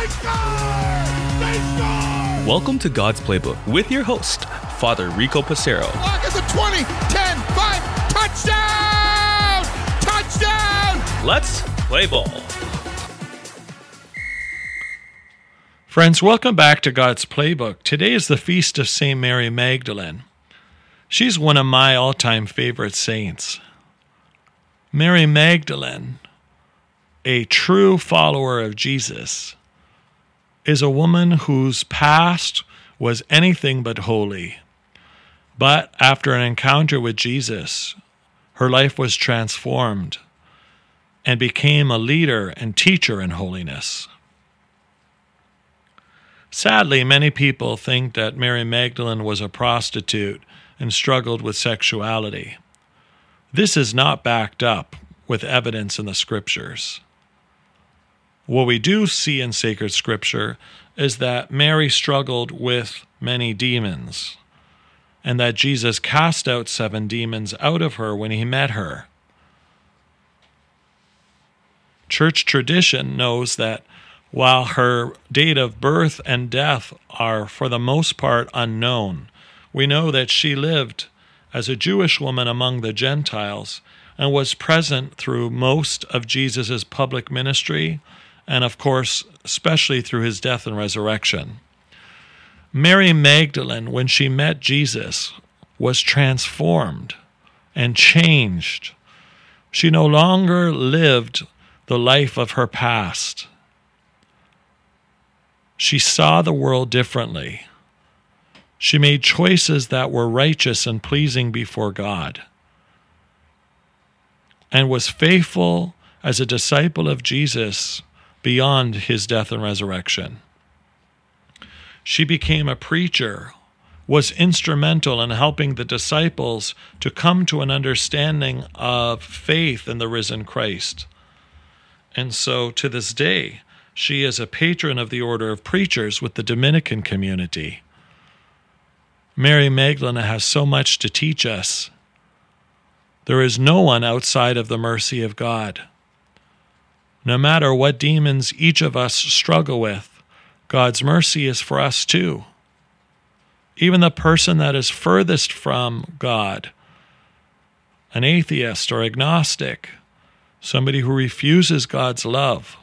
They score! They score! Welcome to God's Playbook with your host, Father Rico Passero. Lock at the 20, 10, 5, touchdown! Touchdown! Let's play ball. Friends, welcome back to God's Playbook. Today is the feast of St. Mary Magdalene. She's one of my all time favorite saints. Mary Magdalene, a true follower of Jesus, is a woman whose past was anything but holy. But after an encounter with Jesus, her life was transformed and became a leader and teacher in holiness. Sadly, many people think that Mary Magdalene was a prostitute and struggled with sexuality. This is not backed up with evidence in the scriptures. What we do see in sacred scripture is that Mary struggled with many demons, and that Jesus cast out seven demons out of her when he met her. Church tradition knows that while her date of birth and death are for the most part unknown, we know that she lived as a Jewish woman among the Gentiles and was present through most of Jesus' public ministry and, of course, especially through his death and resurrection. Mary Magdalene, when she met Jesus, was transformed and changed. She no longer lived the life of her past. She saw the world differently. She made choices that were righteous and pleasing before God, and was faithful as a disciple of Jesus beyond his death and resurrection. She became a preacher, was instrumental in helping the disciples to come to an understanding of faith in the risen Christ. And so to this day, she is a patron of the Order of Preachers with the Dominican community. Mary Magdalene has so much to teach us. There is no one outside of the mercy of God. No matter what demons each of us struggle with, God's mercy is for us too. Even the person that is furthest from God, an atheist or agnostic, somebody who refuses God's love,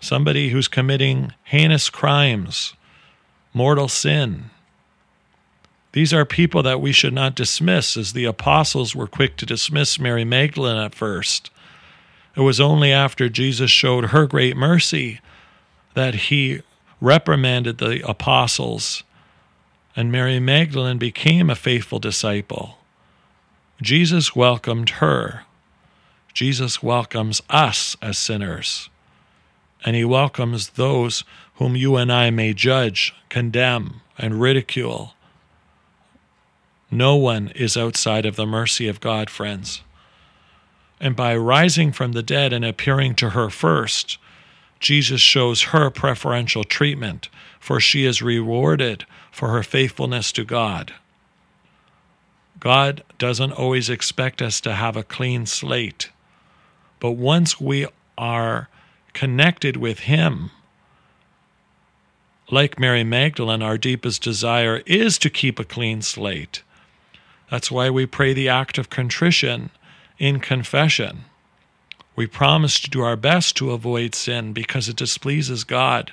somebody who's committing heinous crimes, mortal sin. These are people that we should not dismiss, as the apostles were quick to dismiss Mary Magdalene at first. It was only after Jesus showed her great mercy that he reprimanded the apostles, and Mary Magdalene became a faithful disciple. Jesus welcomed her. Jesus welcomes us as sinners and he welcomes those whom you and I may judge, condemn, and ridicule. No one is outside of the mercy of God, friends. And by rising from the dead and appearing to her first, Jesus shows her preferential treatment, for she is rewarded for her faithfulness to God. God doesn't always expect us to have a clean slate, but once we are connected with Him. Like Mary Magdalene, our deepest desire is to keep a clean slate. That's why we pray the act of contrition in confession. We promise to do our best to avoid sin because it displeases God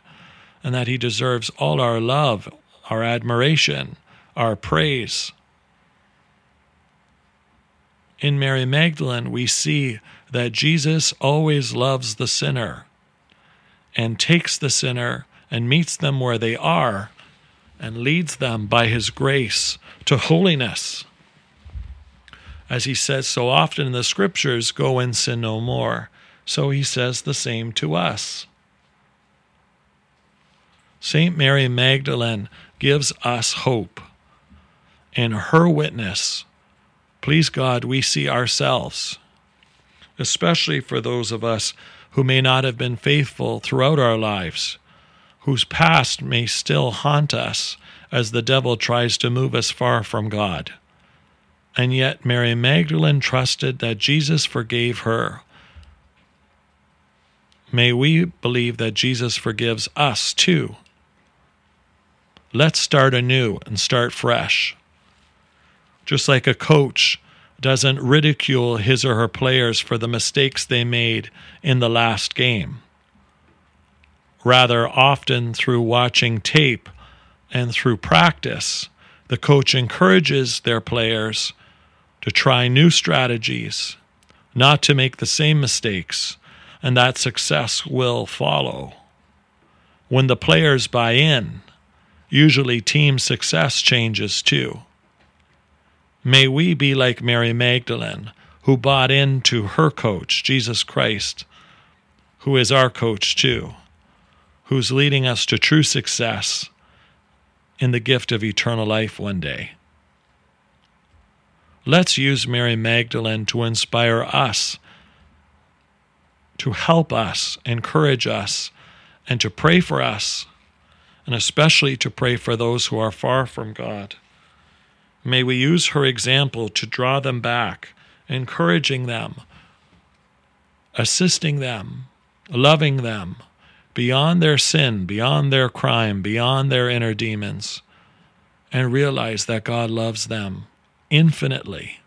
and that He deserves all our love, our admiration, our praise. In Mary Magdalene, we see that Jesus always loves the sinner and takes the sinner and meets them where they are and leads them by his grace to holiness. As he says so often in the scriptures, go and sin no more. So he says the same to us. St. Mary Magdalene gives us hope. In her witness, please God, we see ourselves, especially for those of us who may not have been faithful throughout our lives, whose past may still haunt us as the devil tries to move us far from God. And yet, Mary Magdalene trusted that Jesus forgave her. May we believe that Jesus forgives us too. Let's start anew and start fresh. Just like a coach doesn't ridicule his or her players for the mistakes they made in the last game. Rather, often through watching tape and through practice, the coach encourages their players to try new strategies, not to make the same mistakes, and that success will follow. When the players buy in, usually team success changes too. May we be like Mary Magdalene, who bought into her coach, Jesus Christ, who is our coach too, who's leading us to true success in the gift of eternal life one day. Let's use Mary Magdalene to inspire us, to help us, encourage us, and to pray for us, and especially to pray for those who are far from God. May we use her example to draw them back, encouraging them, assisting them, loving them beyond their sin, beyond their crime, beyond their inner demons, and realize that God loves them infinitely,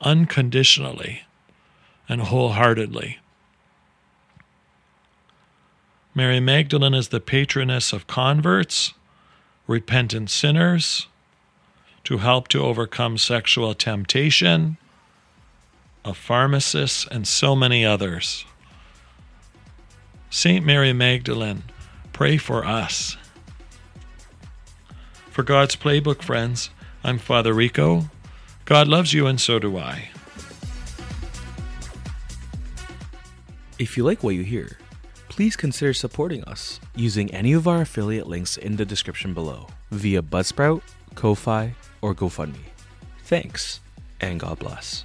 unconditionally, and wholeheartedly. Mary Magdalene is the patroness of converts, repentant sinners, to help to overcome sexual temptation, of pharmacists, and so many others. Saint Mary Magdalene, pray for us. For God's Playbook friends, I'm Father Rico. God loves you, and so do I. If you like what you hear, please consider supporting us using any of our affiliate links in the description below via Buzzsprout, Ko-Fi, or GoFundMe. Thanks, and God bless.